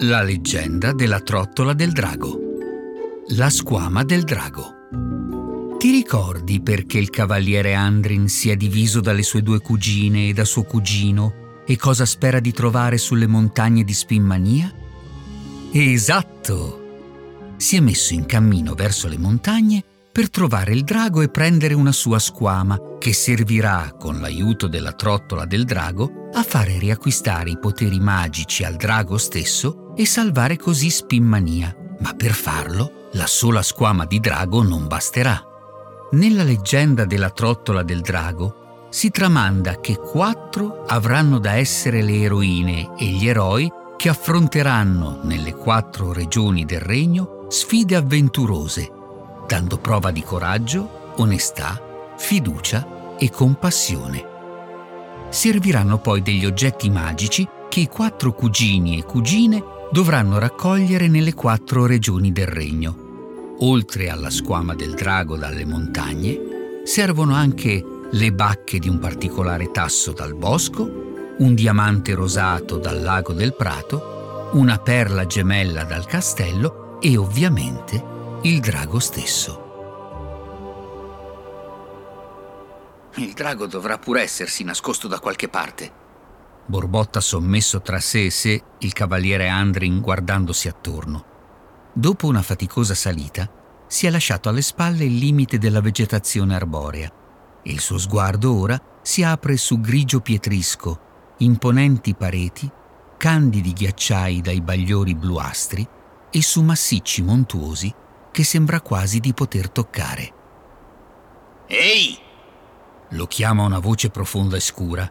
La leggenda della trottola del drago. La squama del drago. Ti ricordi perché il cavaliere Andrin si è diviso dalle sue due cugine e da suo cugino e cosa spera di trovare sulle montagne di Spinmania? Esatto! Si è messo in cammino verso le montagne per trovare il drago e prendere una sua squama che servirà, con l'aiuto della trottola del drago, a fare riacquistare i poteri magici al drago stesso e salvare così Spinmania. Ma per farlo, la sola squama di drago non basterà. Nella leggenda della trottola del drago si tramanda che quattro avranno da essere le eroine e gli eroi che affronteranno nelle quattro regioni del regno sfide avventurose dando prova di coraggio, onestà, fiducia e compassione. Serviranno poi degli oggetti magici che i quattro cugini e cugine dovranno raccogliere nelle quattro regioni del regno. Oltre alla squama del drago dalle montagne, servono anche le bacche di un particolare tasso dal bosco, un diamante rosato dal lago del prato, una perla gemella dal castello e ovviamente il drago stesso. Il drago dovrà pur essersi nascosto da qualche parte. Borbotta sommesso tra sé e sé il cavaliere Andrin guardandosi attorno. Dopo una faticosa salita, si è lasciato alle spalle il limite della vegetazione arborea e il suo sguardo ora si apre su grigio pietrisco, imponenti pareti, candidi ghiacciai dai bagliori bluastri e su massicci montuosi che sembra quasi di poter toccare. Ehi! Lo chiama una voce profonda e scura,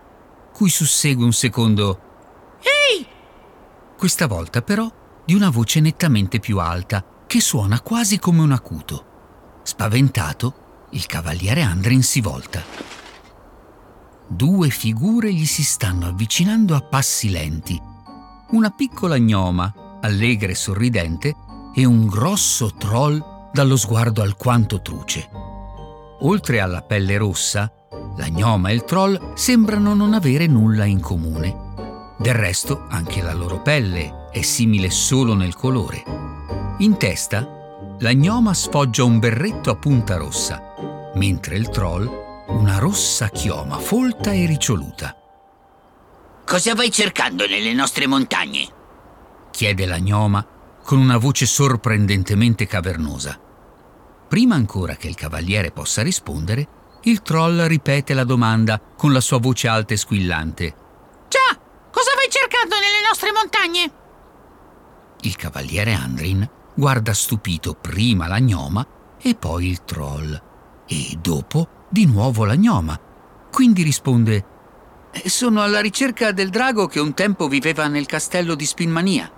cui sussegue un secondo Ehi! Questa volta però di una voce nettamente più alta, che suona quasi come un acuto. Spaventato, il cavaliere Andrin si volta. Due figure gli si stanno avvicinando a passi lenti. Una piccola gnoma, allegra e sorridente, e un grosso troll dallo sguardo alquanto truce. Oltre alla pelle rossa, la gnoma e il troll sembrano non avere nulla in comune. Del resto, anche la loro pelle è simile solo nel colore. In testa, la gnoma sfoggia un berretto a punta rossa, mentre il troll una rossa chioma folta e riccioluta. Cosa vai cercando nelle nostre montagne? chiede la gnoma con una voce sorprendentemente cavernosa. Prima ancora che il cavaliere possa rispondere, il troll ripete la domanda con la sua voce alta e squillante. Già, cosa vai cercando nelle nostre montagne? Il cavaliere Andrin guarda stupito prima la gnoma e poi il troll e dopo di nuovo la gnoma. Quindi risponde Sono alla ricerca del drago che un tempo viveva nel castello di Spinmania.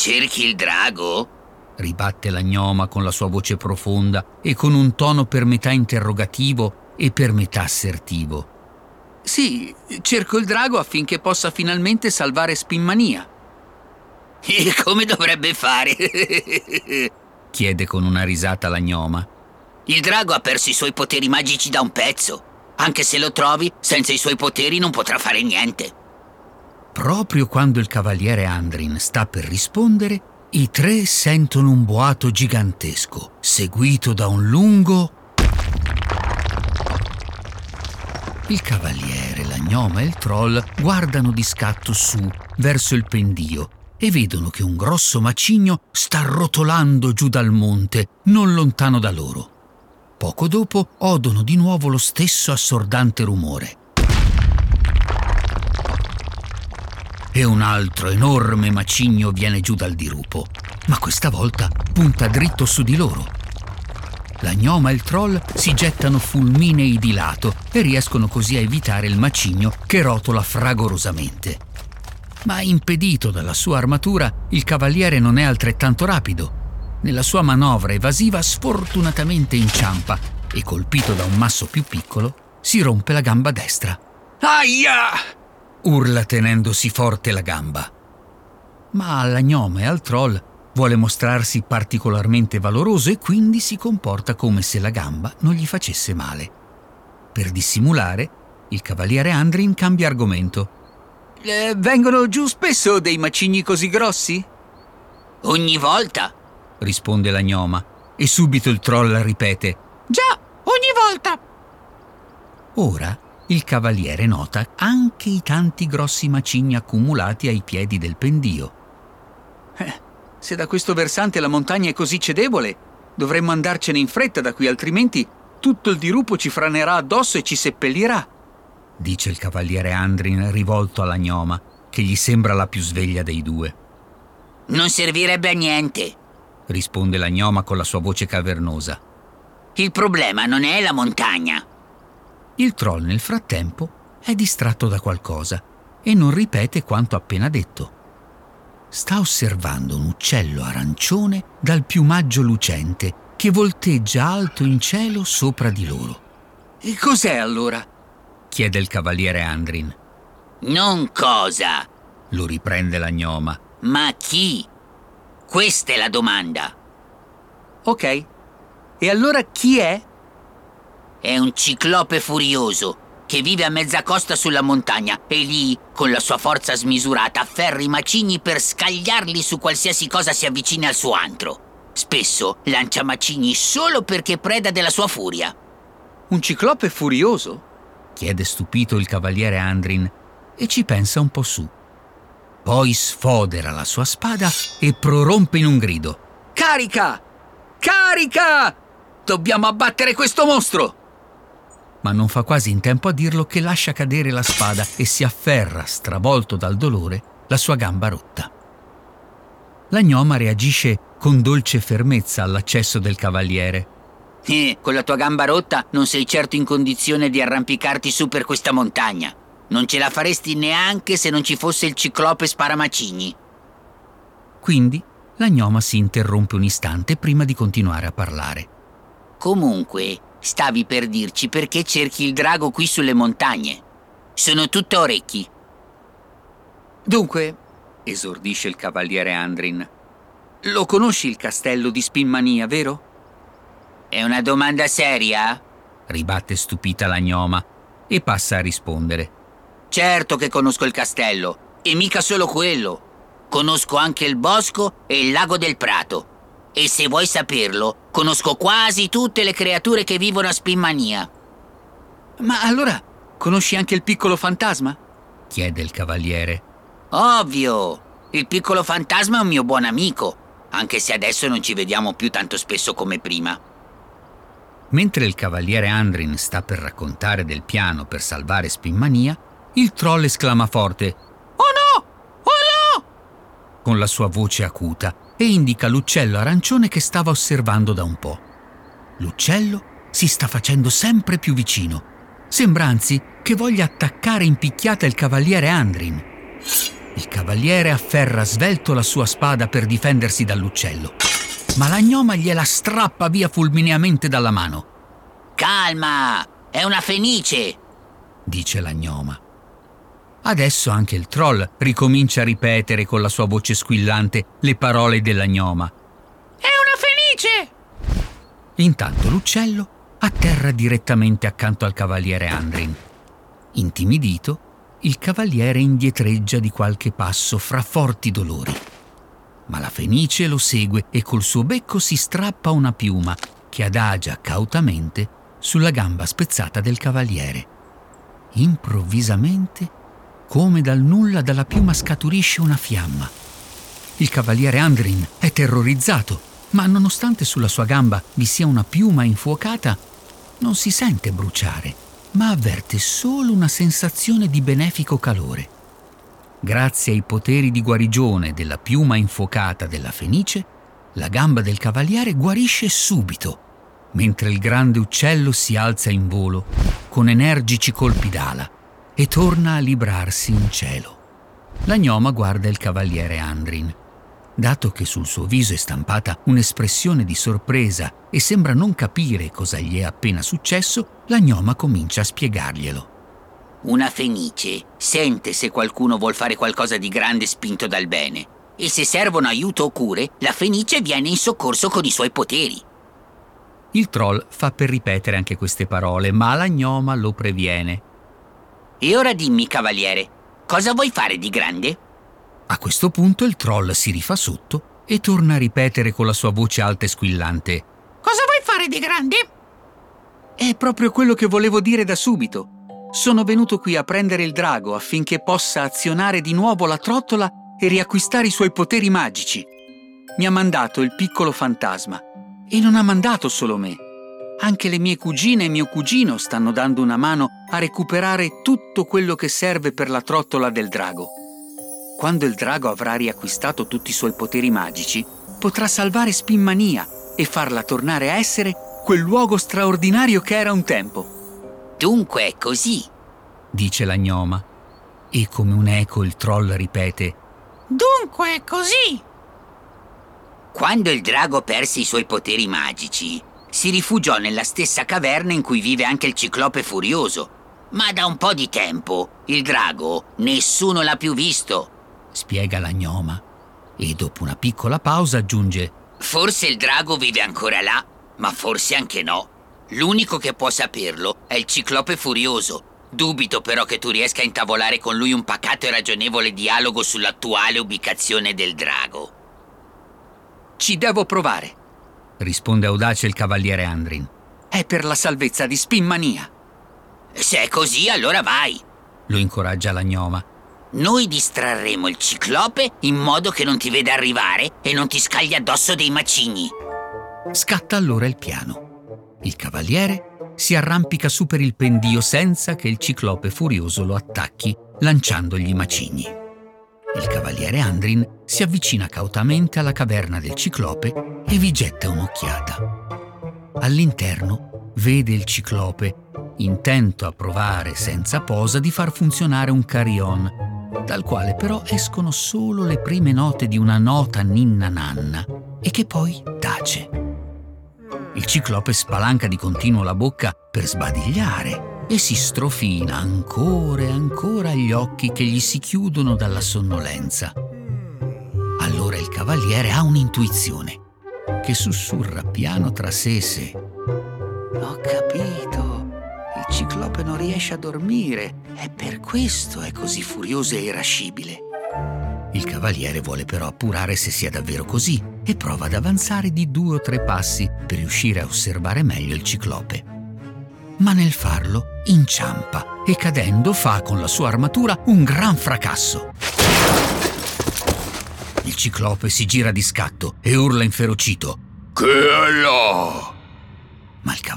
Cerchi il drago? ribatte la gnoma con la sua voce profonda e con un tono per metà interrogativo e per metà assertivo. Sì, cerco il drago affinché possa finalmente salvare Spinmania. E come dovrebbe fare? chiede con una risata la gnoma. Il drago ha perso i suoi poteri magici da un pezzo. Anche se lo trovi, senza i suoi poteri non potrà fare niente. Proprio quando il cavaliere Andrin sta per rispondere, i tre sentono un boato gigantesco, seguito da un lungo... Il cavaliere, la gnoma e il troll guardano di scatto su, verso il pendio, e vedono che un grosso macigno sta rotolando giù dal monte, non lontano da loro. Poco dopo odono di nuovo lo stesso assordante rumore. E un altro enorme macigno viene giù dal dirupo, ma questa volta punta dritto su di loro. La gnoma e il troll si gettano fulminei di lato e riescono così a evitare il macigno che rotola fragorosamente. Ma impedito dalla sua armatura, il cavaliere non è altrettanto rapido. Nella sua manovra evasiva sfortunatamente inciampa e colpito da un masso più piccolo si rompe la gamba destra. Aia! Urla tenendosi forte la gamba. Ma alla gnome e al troll vuole mostrarsi particolarmente valoroso e quindi si comporta come se la gamba non gli facesse male. Per dissimulare, il cavaliere Andrin cambia argomento. Eh, vengono giù spesso dei macigni così grossi? Ogni volta. risponde la gnoma e subito il troll ripete Già, ogni volta. Ora il cavaliere nota anche i tanti grossi macigni accumulati ai piedi del pendio. Eh, se da questo versante la montagna è così cedevole, dovremmo andarcene in fretta da qui, altrimenti tutto il dirupo ci franerà addosso e ci seppellirà. Dice il cavaliere Andrin rivolto alla gnoma, che gli sembra la più sveglia dei due. Non servirebbe a niente. Risponde la gnoma con la sua voce cavernosa. Il problema non è la montagna. Il troll nel frattempo è distratto da qualcosa e non ripete quanto appena detto. Sta osservando un uccello arancione dal piumaggio lucente che volteggia alto in cielo sopra di loro. E cos'è allora? chiede il cavaliere Andrin. Non cosa, Lo riprende la gnoma. ma chi? Questa è la domanda. Ok. E allora chi è? È un ciclope furioso che vive a mezza costa sulla montagna e lì, con la sua forza smisurata, afferra i macigni per scagliarli su qualsiasi cosa si avvicini al suo antro. Spesso lancia macigni solo perché preda della sua furia. Un ciclope furioso? chiede stupito il cavaliere Andrin e ci pensa un po' su. Poi sfodera la sua spada e prorompe in un grido. Carica! Carica! Dobbiamo abbattere questo mostro! Ma non fa quasi in tempo a dirlo che lascia cadere la spada e si afferra, stravolto dal dolore, la sua gamba rotta. La gnoma reagisce con dolce fermezza all'accesso del cavaliere. Eh, con la tua gamba rotta non sei certo in condizione di arrampicarti su per questa montagna. Non ce la faresti neanche se non ci fosse il ciclope sparamacigni. Quindi la gnoma si interrompe un istante prima di continuare a parlare. Comunque, stavi per dirci perché cerchi il drago qui sulle montagne. Sono tutto orecchi. Dunque, esordisce il cavaliere Andrin, lo conosci il castello di Spinmania, vero? È una domanda seria? Ribatte stupita la gnoma e passa a rispondere. Certo che conosco il castello, e mica solo quello. Conosco anche il bosco e il lago del Prato. E se vuoi saperlo, conosco quasi tutte le creature che vivono a Spinmania. Ma allora, conosci anche il piccolo fantasma? Chiede il cavaliere. Ovvio! Il piccolo fantasma è un mio buon amico, anche se adesso non ci vediamo più tanto spesso come prima. Mentre il cavaliere Andrin sta per raccontare del piano per salvare Spinmania, il troll esclama forte! Con la sua voce acuta e indica l'uccello arancione che stava osservando da un po'. L'uccello si sta facendo sempre più vicino. Sembra anzi che voglia attaccare in picchiata il cavaliere Andrin. Il cavaliere afferra svelto la sua spada per difendersi dall'uccello, ma la gnoma gliela strappa via fulmineamente dalla mano. Calma! È una fenice! dice la gnoma. Adesso anche il troll ricomincia a ripetere con la sua voce squillante le parole della gnoma. È una fenice! Intanto l'uccello atterra direttamente accanto al cavaliere Andrin. Intimidito, il cavaliere indietreggia di qualche passo fra forti dolori. Ma la fenice lo segue e col suo becco si strappa una piuma che adagia cautamente sulla gamba spezzata del cavaliere. Improvvisamente, come dal nulla dalla piuma scaturisce una fiamma. Il cavaliere Andrin è terrorizzato, ma nonostante sulla sua gamba vi sia una piuma infuocata, non si sente bruciare, ma avverte solo una sensazione di benefico calore. Grazie ai poteri di guarigione della piuma infuocata della fenice, la gamba del cavaliere guarisce subito, mentre il grande uccello si alza in volo con energici colpi d'ala e torna a librarsi in cielo. La gnoma guarda il cavaliere Andrin. Dato che sul suo viso è stampata un'espressione di sorpresa e sembra non capire cosa gli è appena successo, la gnoma comincia a spiegarglielo. Una fenice sente se qualcuno vuol fare qualcosa di grande spinto dal bene. E se servono aiuto o cure, la fenice viene in soccorso con i suoi poteri. Il troll fa per ripetere anche queste parole, ma la gnoma lo previene. E ora dimmi, cavaliere, Cosa vuoi fare di grande? A questo punto il troll si rifà sotto e torna a ripetere con la sua voce alta e squillante. Cosa vuoi fare di grande? È proprio quello che volevo dire da subito. Sono venuto qui a prendere il drago affinché possa azionare di nuovo la trottola e riacquistare i suoi poteri magici. Mi ha mandato il piccolo fantasma. E non ha mandato solo me. Anche le mie cugine e mio cugino stanno dando una mano a recuperare tutto quello che serve per la trottola del drago. Quando il drago avrà riacquistato tutti i suoi poteri magici, potrà salvare Spinmania e farla tornare a essere quel luogo straordinario che era un tempo. Dunque è così, dice la gnoma. E come un eco il troll ripete: Dunque è così. Quando il drago perse i suoi poteri magici, si rifugiò nella stessa caverna in cui vive anche il ciclope furioso. Ma da un po' di tempo il drago nessuno l'ha più visto. Spiega la gnoma. E dopo una piccola pausa aggiunge: Forse il drago vive ancora là, ma forse anche no. L'unico che può saperlo è il ciclope furioso. Dubito però che tu riesca a intavolare con lui un pacato e ragionevole dialogo sull'attuale ubicazione del drago. Ci devo provare, risponde audace il cavaliere Andrin. È per la salvezza di Spinmania. Se è così, allora vai, lo incoraggia la gnoma. Noi distrarremo il ciclope in modo che non ti veda arrivare e non ti scagli addosso dei macigni. Scatta allora il piano. Il cavaliere si arrampica su per il pendio senza che il ciclope furioso lo attacchi, lanciandogli i macigni. Il cavaliere Andrin si avvicina cautamente alla caverna del ciclope e vi getta un'occhiata. All'interno vede il ciclope, intento a provare senza posa di far funzionare un carillon, dal quale però escono solo le prime note di una nota ninna nanna e che poi tace. Il ciclope spalanca di continuo la bocca per sbadigliare e si strofina ancora e ancora gli occhi che gli si chiudono dalla sonnolenza. Allora il cavaliere ha un'intuizione che sussurra piano tra sé e sé. Ho capito. Il ciclope non riesce a dormire e per questo è così furioso e irascibile. Il cavaliere vuole però appurare se sia davvero così e prova ad avanzare di due o tre passi per riuscire a osservare meglio il ciclope. Ma nel farlo inciampa e cadendo fa con la sua armatura un gran fracasso. Il ciclope si gira di scatto e urla inferocito: Che è là?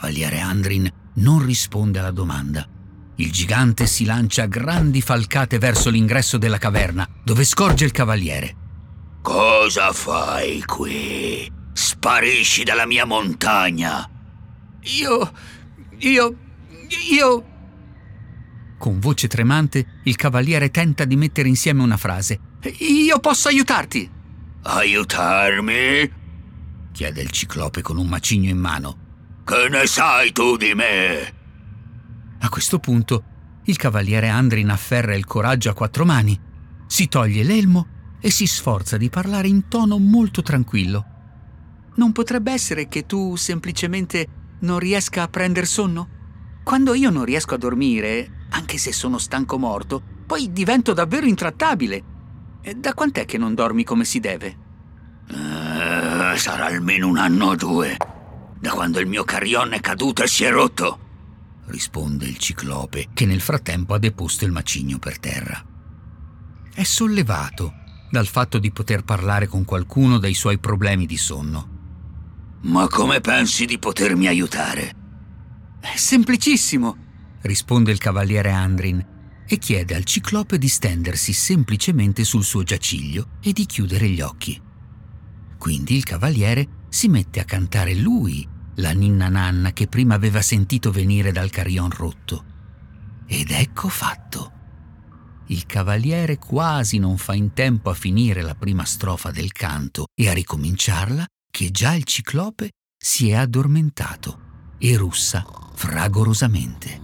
Cavaliere Andrin non risponde alla domanda il gigante si lancia a grandi falcate verso l'ingresso della caverna, dove scorge il cavaliere. Cosa fai qui? Sparisci dalla mia montagna! Io. io. io. Con voce tremante, il cavaliere tenta di mettere insieme una frase. Io posso aiutarti! Aiutarmi? chiede il ciclope con un macigno in mano. Che ne sai tu di me? A questo punto il cavaliere Andrin afferra il coraggio a quattro mani, si toglie l'elmo e si sforza di parlare in tono molto tranquillo. Non potrebbe essere che tu semplicemente non riesca a prendere sonno? Quando io non riesco a dormire, anche se sono stanco morto, poi divento davvero intrattabile. Da quant'è che non dormi come si deve? Uh, sarà almeno un anno o due, da quando il mio carrion è caduto e si è rotto risponde il ciclope, che nel frattempo ha deposto il macigno per terra. È sollevato dal fatto di poter parlare con qualcuno dei suoi problemi di sonno. Ma come pensi di potermi aiutare? È semplicissimo, risponde il cavaliere Andrin e chiede al ciclope di stendersi semplicemente sul suo giaciglio e di chiudere gli occhi. Quindi il cavaliere si mette a cantare lui la ninna nanna che prima aveva sentito venire dal carillon rotto. Ed ecco fatto. Il cavaliere quasi non fa in tempo a finire la prima strofa del canto e a ricominciarla che già il ciclope si è addormentato e russa fragorosamente.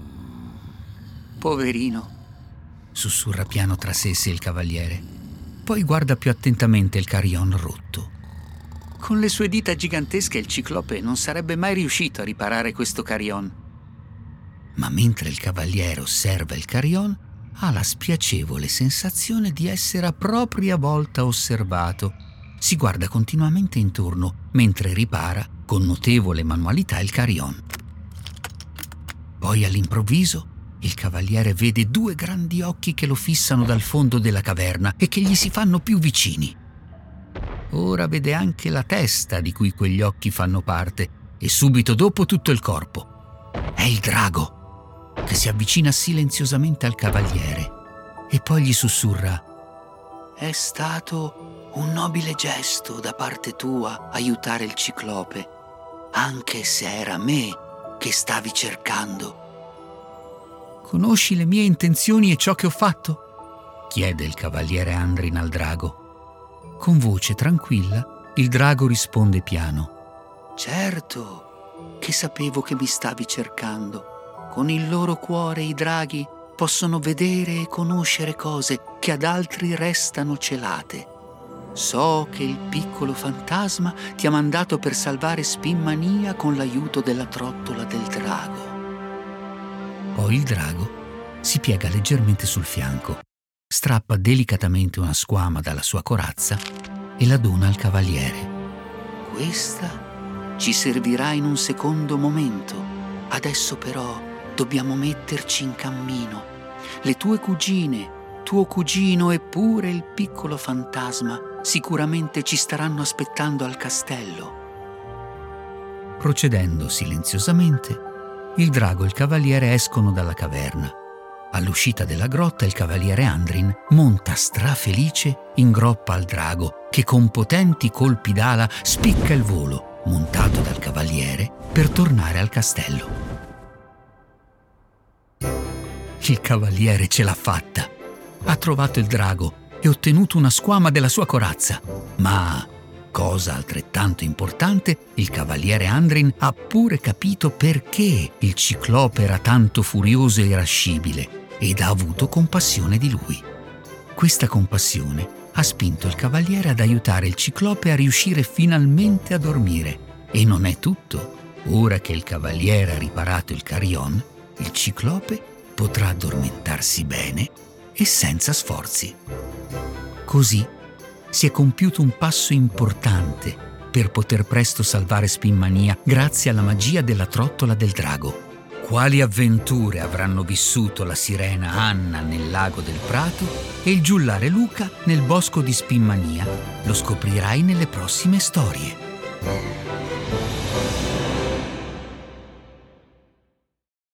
Poverino, sussurra piano tra sé e sé il cavaliere. Poi guarda più attentamente il carillon rotto. Con le sue dita gigantesche il ciclope non sarebbe mai riuscito a riparare questo carillon. Ma mentre il cavaliere osserva il carillon, ha la spiacevole sensazione di essere a propria volta osservato. Si guarda continuamente intorno mentre ripara con notevole manualità il carillon. Poi all'improvviso il cavaliere vede due grandi occhi che lo fissano dal fondo della caverna e che gli si fanno più vicini. Ora vede anche la testa di cui quegli occhi fanno parte e subito dopo tutto il corpo. È il drago che si avvicina silenziosamente al cavaliere e poi gli sussurra È stato un nobile gesto da parte tua aiutare il ciclope, anche se era me che stavi cercando. Conosci le mie intenzioni e ciò che ho fatto? chiede il cavaliere Andrin al drago. Con voce tranquilla, il drago risponde piano. Certo, che sapevo che mi stavi cercando. Con il loro cuore i draghi possono vedere e conoscere cose che ad altri restano celate. So che il piccolo fantasma ti ha mandato per salvare Spimmania con l'aiuto della trottola del drago. Poi il drago si piega leggermente sul fianco, strappa delicatamente una squama dalla sua corazza e la dona al cavaliere. Questa ci servirà in un secondo momento. Adesso però dobbiamo metterci in cammino. Le tue cugine, tuo cugino e pure il piccolo fantasma sicuramente ci staranno aspettando al castello. Procedendo silenziosamente, il drago e il cavaliere escono dalla caverna. All'uscita della grotta il cavaliere Andrin monta strafelice in groppa al drago che con potenti colpi d'ala spicca il volo, montato dal cavaliere, per tornare al castello. Il cavaliere ce l'ha fatta. Ha trovato il drago e ottenuto una squama della sua corazza. Ma Cosa altrettanto importante, il cavaliere Andrin ha pure capito perché il ciclope era tanto furioso e irascibile ed ha avuto compassione di lui. Questa compassione ha spinto il cavaliere ad aiutare il ciclope a riuscire finalmente a dormire. E non è tutto. Ora che il cavaliere ha riparato il carillon, il ciclope potrà addormentarsi bene e senza sforzi. Così si è compiuto un passo importante per poter presto salvare Spimmania grazie alla magia della trottola del drago. Quali avventure avranno vissuto la sirena Anna nel lago del Prato e il giullare Luca nel bosco di Spimmania lo scoprirai nelle prossime storie.